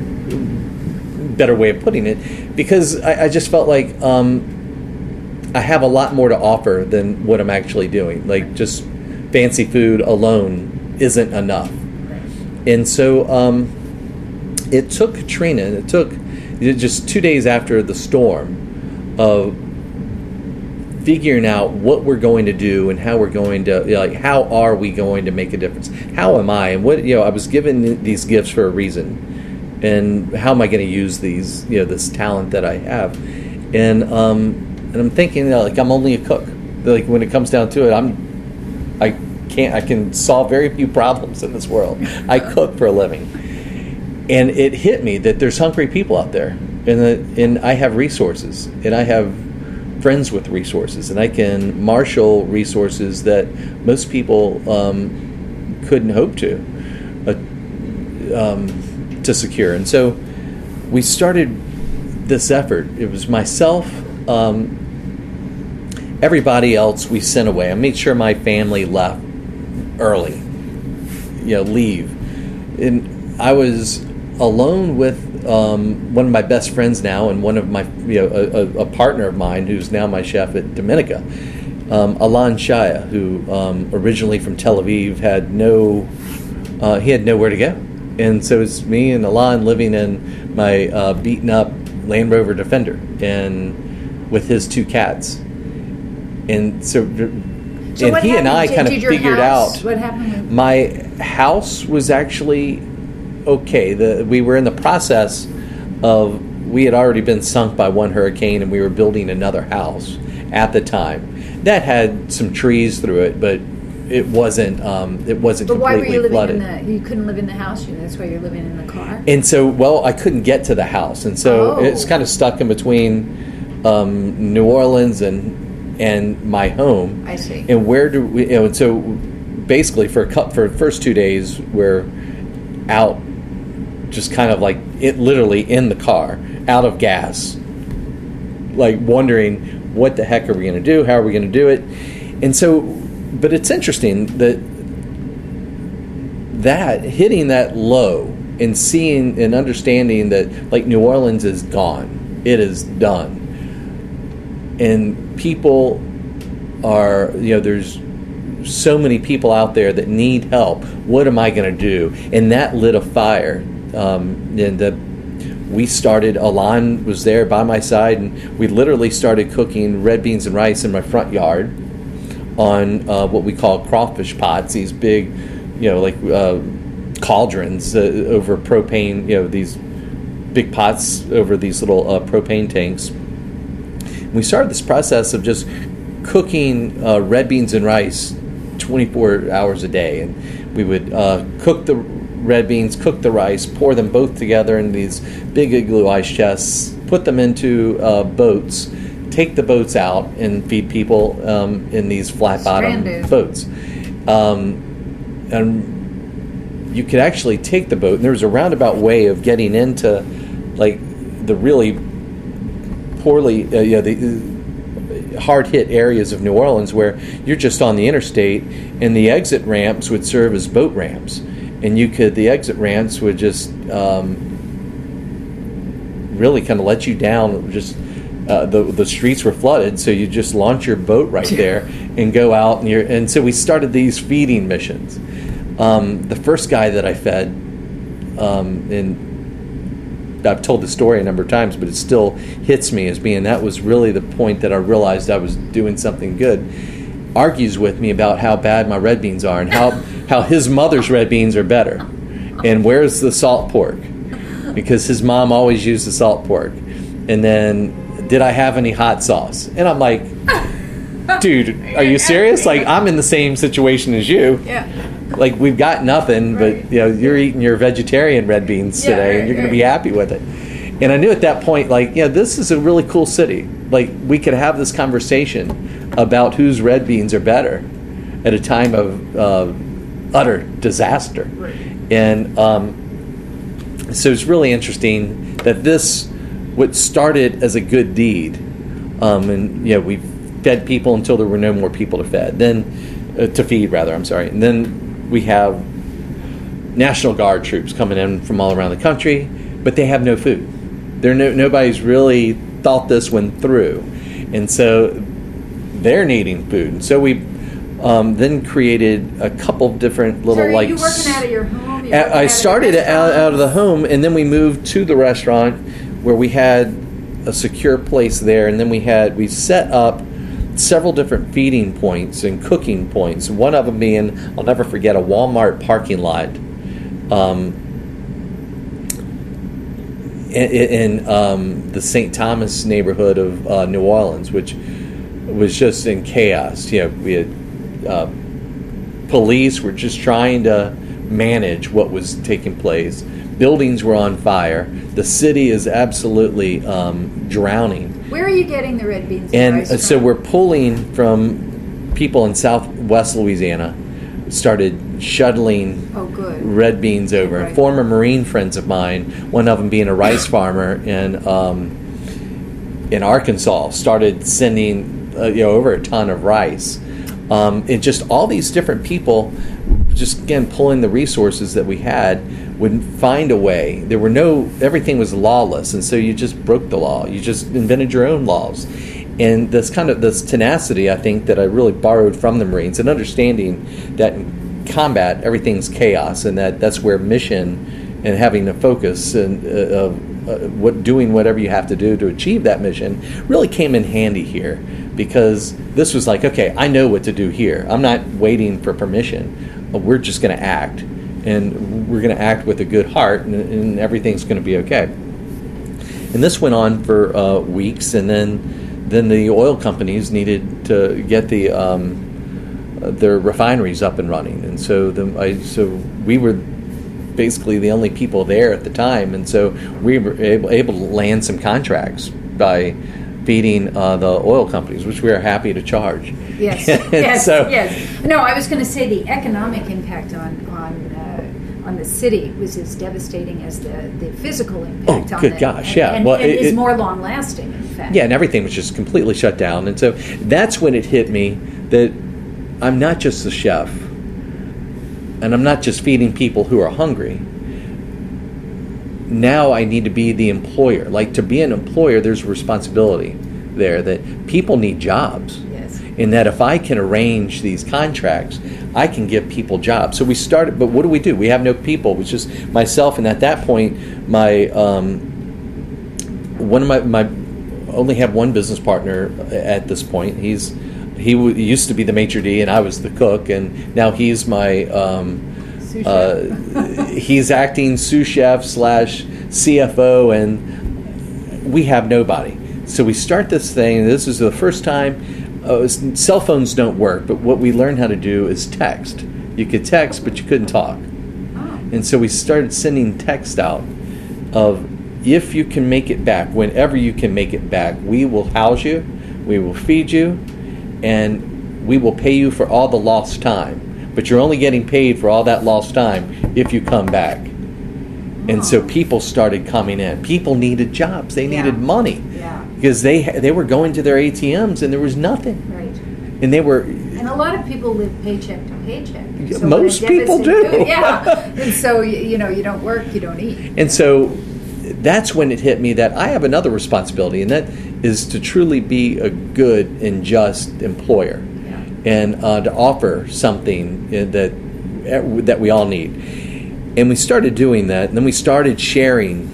better way of putting it because I, I just felt like um, I have a lot more to offer than what I'm actually doing. Like just fancy food alone isn't enough, and so um, it took Katrina. It took just two days after the storm of figuring out what we're going to do and how we're going to like how are we going to make a difference? How am i? And what you know i was given these gifts for a reason. And how am i going to use these you know this talent that i have? And um and i'm thinking you know, like i'm only a cook. Like when it comes down to it i'm i can't i can solve very few problems in this world. I cook for a living and it hit me that there's hungry people out there and that, and i have resources and i have friends with resources, and I can marshal resources that most people um, couldn't hope to uh, um, to secure. And so we started this effort. It was myself, um, everybody else we sent away. I made sure my family left early, you know, leave, and I was alone with um, one of my best friends now, and one of my you know a, a, partner of mine who's now my chef at Domenica, um, Alon Shaya, who um, originally from Tel Aviv had no uh, he had nowhere to go, and so it's me and Alon living in my uh, beaten up Land Rover Defender and with his two cats, and so. So and he and? I Did- kind of did figured house- out what happened my house was actually okay. The, we were in the process of we had already been sunk by one hurricane, and we were building another house at the time. That had some trees through it, but it wasn't. Um, it wasn't But why were completely you living flooded. in the? You couldn't live in the house. You know, that's why you're living in the car. And so, well, I couldn't get to the house, and so Oh. it's kind of stuck in between um, New Orleans and and my home. I see. And where do we? You know, and so basically, for a cup for the first two days, we're out, just kind of like it, literally in the car, out of gas, like wondering what the heck are we going to do? How are we going to do it? And so, but it's interesting that that hitting that low and seeing and understanding that like New Orleans is gone, it is done, and people are you know there's so many people out there that need help. What am I going to do? And that lit a fire. Um, and the, we started. Alon was there by my side, and we literally started cooking red beans and rice in my front yard on uh, what we call crawfish pots. These big, you know, like uh, cauldrons uh, over propane. You know, these big pots over these little uh, propane tanks. We started this process of just cooking uh, red beans and rice 24 hours a day, and we would uh, cook the red beans, cook the rice, pour them both together in these big igloo ice chests, put them into uh, boats, take the boats out, and feed people um, in these flat bottom boats. Um, and you could actually take the boat, and there was a roundabout way of getting into like the really poorly, uh, you know, the uh, hard hit areas of New Orleans where you're just on the interstate, and the exit ramps would serve as boat ramps, and you could the exit ramps would just um, really kind of let you down. Just uh, the the streets were flooded, so you just launch your boat right there and go out, and you're and so we started these feeding missions. Um, the first guy that I fed, um, and I've told the story a number of times, but it still hits me as being that was really the point that I realized I was doing something good. Argues with me about how bad my red beans are and how, how his mother's red beans are better. And where's the salt pork? Because his mom always used the salt pork. And then, did I have any hot sauce? And I'm like, dude, are you serious? Like, I'm in the same situation as you Yeah. like we've got nothing, Right. but you know you're eating your vegetarian red beans Yeah, today, right, and you're going right. to be happy with it. And I knew at that point, like, yeah, this is a really cool city. Like, we could have this conversation about whose red beans are better at a time of uh, utter disaster. Right. And um, so it's really interesting that this, what started as a good deed, um, and you know, we fed people until there were no more people to fed. Then uh, to feed, rather. I'm sorry. And then we have National Guard troops coming in from all around the country, but they have no food. There, no, nobody's really thought this one through, and so they're needing food. And so we um, then created a couple of different little So are like. you working out of your home? You I- I started out, out of the home, and then we moved to the restaurant where we had a secure place there, and then we had we set up several different feeding points and cooking points. One of them being I'll never forget a Walmart parking lot. Um, in, in um, the St. Thomas neighborhood of uh, New Orleans, which was just in chaos. You know, we had uh, police were just trying to manage what was taking place. Buildings were on fire. The city is absolutely um, drowning. Where are you getting the red beans? And uh, so we're pulling from people in southwest Louisiana, started shuttling Oh, red beans over. Right. Former Marine friends of mine, one of them being a rice farmer in um, in Arkansas, started sending uh, you know over a ton of rice. Um, and just all these different people, just again pulling the resources that we had, would find a way. There were no everything was lawless, and so you just broke the law. You just invented your own laws. And this kind of this tenacity, I think, that I really borrowed from the Marines, and understanding that in combat everything's chaos, and that that's where mission and having a focus and uh, uh, what doing whatever you have to do to achieve that mission really came in handy here because this was like okay i know what to do here. I'm not waiting for permission. We're just going to act. And we're going to act with a good heart and, and everything's going to be okay. And this went on for uh, weeks and then then the oil companies needed to get the um, their refineries up and running. And so the, I, so we were basically the only people there at the time, and so we were able, able to land some contracts by feeding uh, the oil companies, which we are happy to charge. Yes, yes, so- yes. No, I was going to say the economic impact on on uh, on the city was as devastating as the, the physical impact. Oh, on good the, gosh, and, yeah. and, Well, and it- is more long lasting. In fact, Yeah, and everything was just completely shut down, and so that's when it hit me that I'm not just the chef, and I'm not just feeding people who are hungry. Now I need to be the employer. Like to be an employer, there's a responsibility there that people need jobs. Yes. in that if I can arrange these contracts, I can give people jobs. So we started, but what do we do? We have no people. It was just myself, and at that point, my um, one of my my only have one business partner at this point. He's he w- used to be the maitre d, and I was the cook, and now he's my. Um, uh, he's acting sous chef slash CFO, and we have nobody. So we start this thing, and this is the first time. Uh, cell phones don't work, but what we learned how to do is text. You could text, but you couldn't talk. And so we started sending text out of if you can make it back, whenever you can make it back, we will house you, we will feed you, and we will pay you for all the lost time. But you're only getting paid for all that lost time if you come back. And so oh. people started coming in. People needed jobs. They needed Yeah. money Yeah. because they they were going to their ATMs and there was nothing. Right. And they were And a lot of people live paycheck to paycheck. So most people do. Yeah. And so, you, know, you don't work, you don't eat. And so that's when it hit me that I have another responsibility, and that is to truly be a good and just employer. And uh, to offer something uh, that that we all need. And we started doing that, and then we started sharing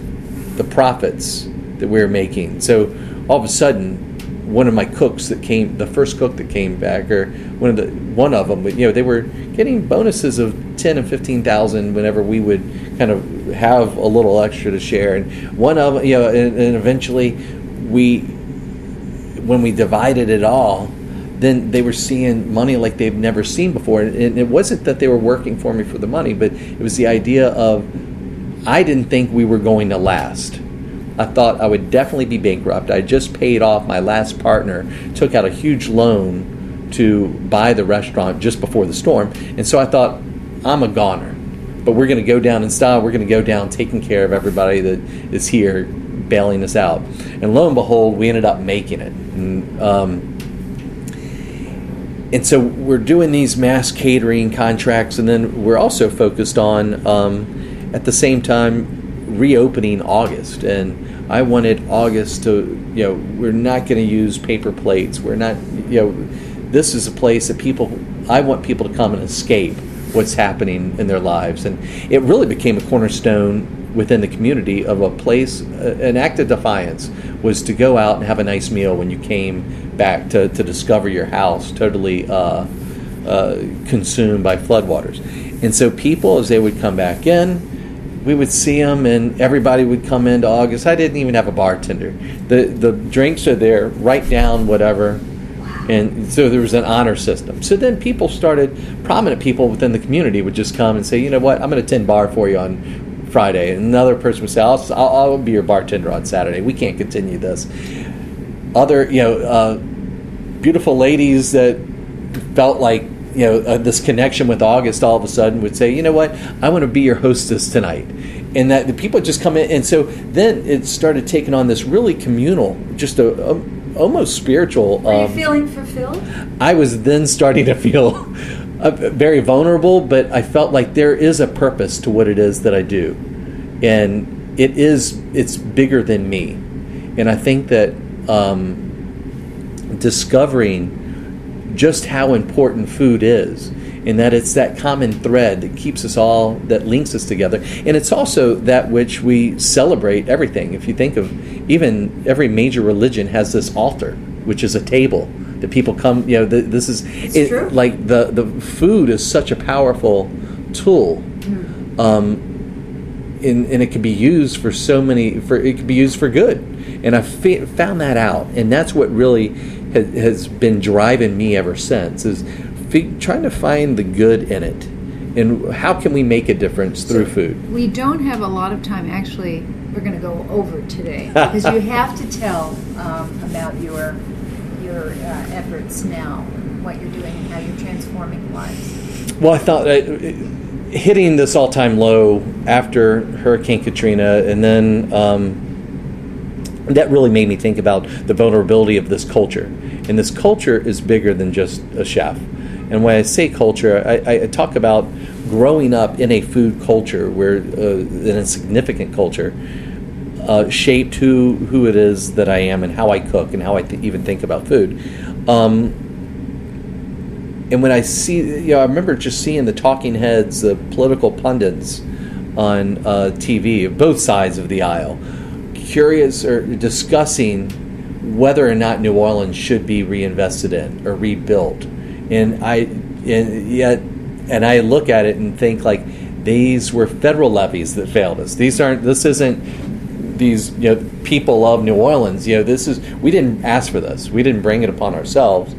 the profits that we were making. So all of a sudden, one of my cooks that came, the first cook that came back, or one of the one of them, you know, they were getting bonuses of ten and fifteen thousand whenever we would kind of have a little extra to share. And one of you know, and, and eventually we, when we divided it all, then they were seeing money like they've never seen before. And it, wasn't that they were working for me for the money, but it was the idea of I didn't think we were going to last. I thought I would definitely be bankrupt. I just paid off my last partner, took out a huge loan to buy the restaurant just before the storm. And so I thought, I'm a goner. But we're going to go down in style. We're going to go down taking care of everybody that is here, bailing us out. And lo and behold, we ended up making it. And, um, and so we're doing these mass catering contracts, and then we're also focused on, um, at the same time, reopening August. And I wanted August to, you know, we're not going to use paper plates. We're not, you know, this is a place that people, I want people to come and escape what's happening in their lives. And it really became a cornerstone within the community of a place, uh, an act of defiance was to go out and have a nice meal when you came back to, to discover your house totally uh, uh, consumed by floodwaters. And so people, as they would come back in, we would see them, and everybody would come into August. I didn't even have a bartender. The the drinks are there. Write down whatever, and so there was an honor system. So then people started, prominent people within the community would just come and say, you know what, I'm going to tend bar for you on Friday. And another person would say, I'll, I'll, I'll be your bartender on Saturday. We can't continue this. Other, you know, uh, beautiful ladies that felt like, you know, uh, this connection with August all of a sudden would say, you know what, I want to be your hostess tonight. And that the people just come in. And so then it started taking on this really communal, just a, a almost spiritual. Were you um, feeling fulfilled? I was then starting to feel uh, very vulnerable, but I felt like there is a purpose to what it is that I do, and it is it's bigger than me, and I think that um, discovering just how important food is. And that it's that common thread that keeps us all, that links us together. And it's also that which we celebrate everything. If you think of even every major religion has this altar, which is a table that people come, you know, th- this is it, like the, the food is such a powerful tool. Um, and, and it can be used for so many, for it can be used for good. And I fa- found that out. And that's what really has, has been driving me ever since is fi- trying to find the good in it. And how can we make a difference through food? We don't have a lot of time. Actually, we're going to go over today because you have to tell um, about your your uh, efforts now, what you're doing, and how you're transforming lives. Well, I thought uh, hitting this all time low after Hurricane Katrina, and then um, that really made me think about the vulnerability of this culture. And this culture is bigger than just a chef. And when I say culture, I, I talk about growing up in a food culture, where uh, in a significant culture, uh, shaped who who it is that I am and how I cook and how I th- even think about food. Um, and when I see, you know, I remember just seeing the talking heads, the political pundits on uh, TV, both sides of the aisle, curious or discussing whether or not New Orleans should be reinvested in or rebuilt. And I, and yet, and I look at it and think like these were federal levees that failed us. These aren't. This isn't these you know people of New Orleans. You know, this is we didn't ask for this. We didn't bring it upon ourselves,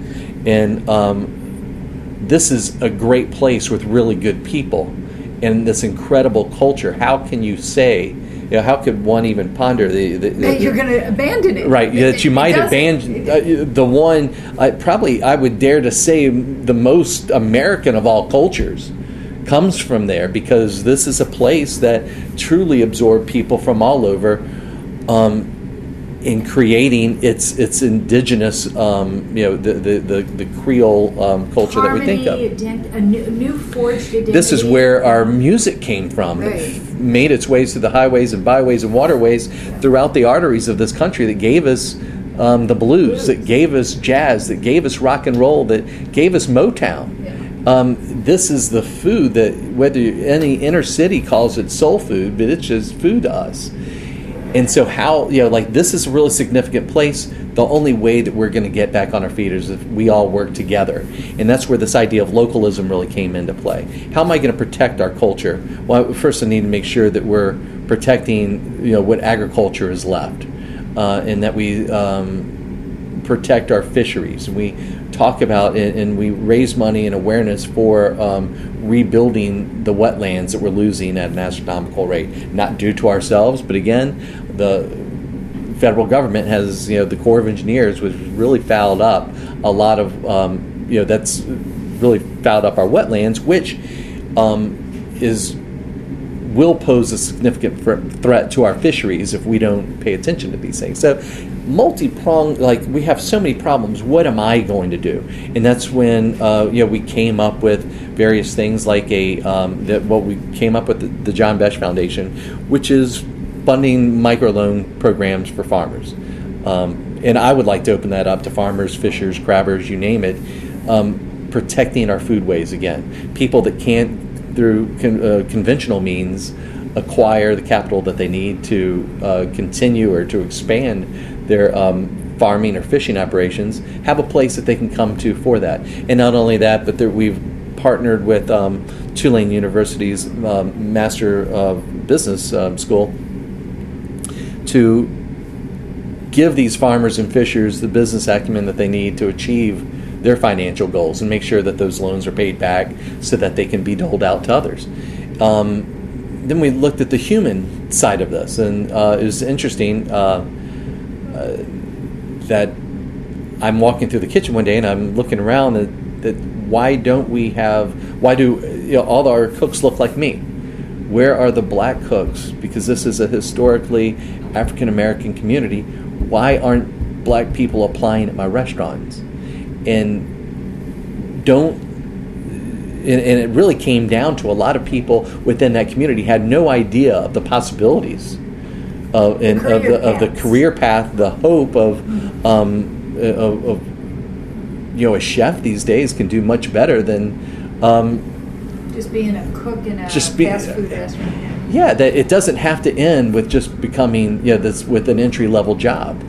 and um, this is a great place with really good people and this incredible culture. How can you say you know, how could one even ponder the, the, the That you're going to abandon it. right It- that you might abandon uh, the one I probably I would dare to say the most American of all cultures comes from there because this is a place that truly absorbed people from all over um, in creating its its indigenous um, you know the the, the, the Creole um, culture that we think of. Ident- a new, new forged identity. This is where our music came from. Right. It made its ways through the highways and byways and waterways throughout the arteries of this country that gave us um, the blues, that gave us jazz, that gave us rock and roll, that gave us Motown. Um, this is the food that, whether any inner city calls it soul food, but it's just food to us. And so, how, you know, like this is a really significant place. The only way that we're going to get back on our feet is if we all work together. And that's where this idea of localism really came into play. How am I going to protect our culture? Well, first, I need to make sure that we're protecting, you know, what agriculture is left, uh, and that we um, protect our fisheries. We talk about and, and we raise money and awareness for um, rebuilding the wetlands that we're losing at an astronomical rate, not due to ourselves, but again, the federal government has, you know, the Corps of Engineers was really fouled up a lot of, um, you know, that's really fouled up our wetlands, which um, is will pose a significant threat to our fisheries if we don't pay attention to these things. So, multi-pronged, like we have so many problems. What am I going to do? And that's when uh, you know we came up with various things like a um, that what we came up with the, the John Besh Foundation, which is funding microloan programs for farmers. Um, and I would like to open that up to farmers, fishers, crabbers, you name it. Um, protecting our foodways again. People that can't through con- uh, conventional means acquire the capital that they need to uh, continue or to expand their um, farming or fishing operations have a place that they can come to for that. And not only that, but there, we've partnered with um, Tulane University's um, Master of Business um, School to give these farmers and fishers the business acumen that they need to achieve their financial goals and make sure that those loans are paid back so that they can be doled out to others. Um, then we looked at the human side of this, and uh, it was interesting uh, uh, that I'm walking through the kitchen one day and I'm looking around that why don't we have why do you know, all our cooks look like me? Where are the black cooks? Because this is a historically African American community. Why aren't black people applying at my restaurants? And don't and it really came down to a lot of people within that community had no idea of the possibilities of and of the of the career path, the hope of um, of, of you know a chef these days can do much better than um, Just being a cook in a Just be- fast food restaurant. yeah that it doesn't have to end with just becoming you know this with an entry level job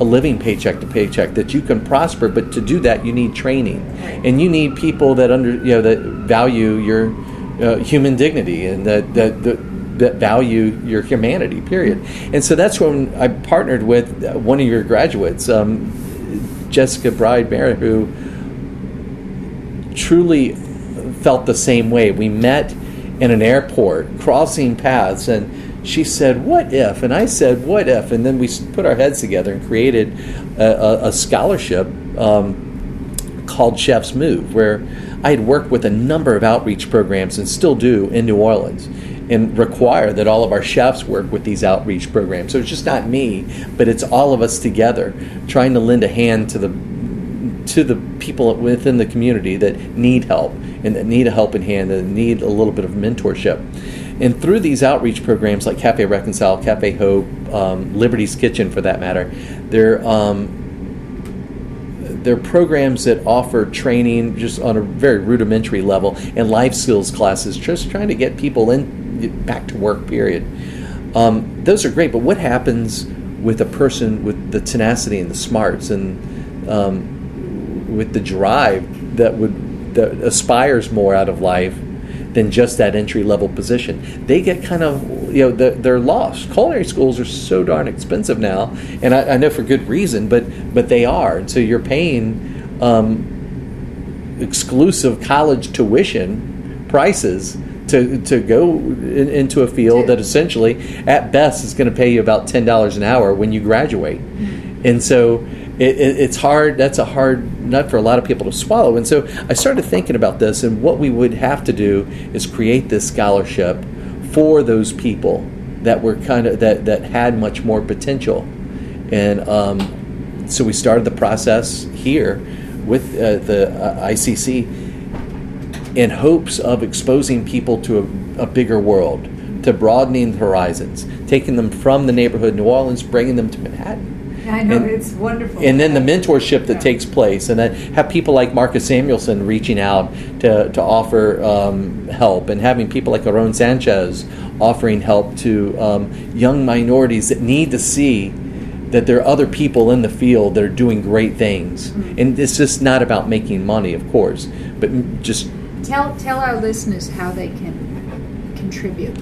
a living paycheck to paycheck that you can prosper but to do that you need training. And you need people that under you know that value your uh, human dignity and that that, that that value your humanity period and so that's when i partnered with uh, one of your graduates um, jessica bride Merritt, who truly felt the same way. We met in an airport, crossing paths, and she said, "What if?" And I said, "What if?" And then we put our heads together and created a, a, a scholarship um, called Chef's Move, where I had worked with a number of outreach programs and still do in New Orleans. And require that all of our chefs work with these outreach programs. So it's just not me, but it's all of us together trying to lend a hand to the to the people within the community that need help and that need a helping hand and need a little bit of mentorship. And through these outreach programs like Cafe Reconcile, Cafe Hope, um, Liberty's Kitchen for that matter, they're um, they're programs that offer training just on a very rudimentary level and life skills classes, just trying to get people in back to work. Period. Um, those are great, but what happens with a person with the tenacity and the smarts and um, with the drive that would that aspires more out of life than just that entry level position. They get kind of you know they're, lost. Culinary schools are so darn expensive now, and I, I know for good reason, but but they are. And so you're paying um, exclusive college tuition prices to to go in, into a field that essentially, at best, is going to pay you about ten dollars an hour when you graduate, and so. It, it, it's hard. That's a hard nut for a lot of people to swallow. And so I started thinking about this, and what we would have to do is create this scholarship for those people that were kind of that that had much more potential. And um, so we started the process here with uh, the uh, ICC in hopes of exposing people to a, a bigger world, to broadening the horizons, taking them from the neighborhood of New Orleans, bringing them to Manhattan. I know And- it's wonderful. And then the mentorship that Yeah. takes place, and then have people like Marcus Samuelsson reaching out to, to offer um, help, and having people like Aarón Sánchez offering help to um, young minorities that need to see that there are other people in the field that are doing great things. Mm-hmm. And it's just not about making money, of course, but just tell tell our listeners how they can contribute.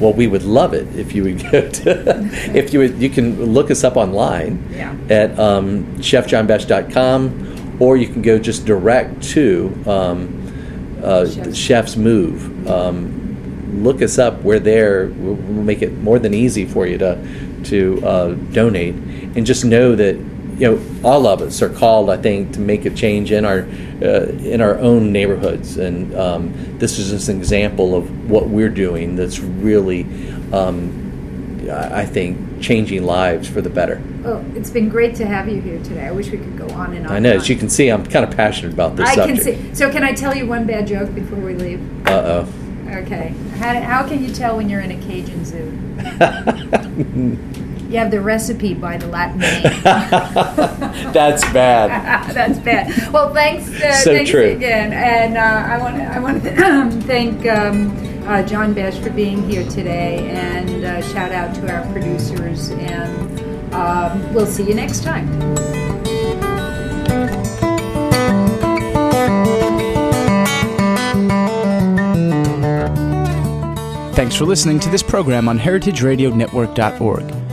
well, we would love it if you would go to, if you would, you can look us up online Yeah. at um, chefjohnbesh.com or you can go just direct to um, uh, Chef's- Chef's Move. Um, look us up. We're there. We'll, make it more than easy for you to to uh, donate, and just know that you know all of us are called. I think to make a change in our uh, in our own neighborhoods, and um, this is just an example of what we're doing. That's really, um, I think, changing lives for the better. Oh, it's been great to have you here today. I wish we could go on and on. I know, as you can see, I'm kind of passionate about this I subject. can see. So, can I tell you one bad joke before we leave? Uh oh. Okay. How, how can you tell when you're in a Cajun zoo? You have the recipe by the Latin name. That's bad. That's bad. Well, thanks. Uh, So thanks true. again, and uh, I want to I want to thank um, uh, John Besh for being here today, and uh, shout out to our producers, and um, we'll see you next time. Thanks for listening to this program on heritageradionetwork.org.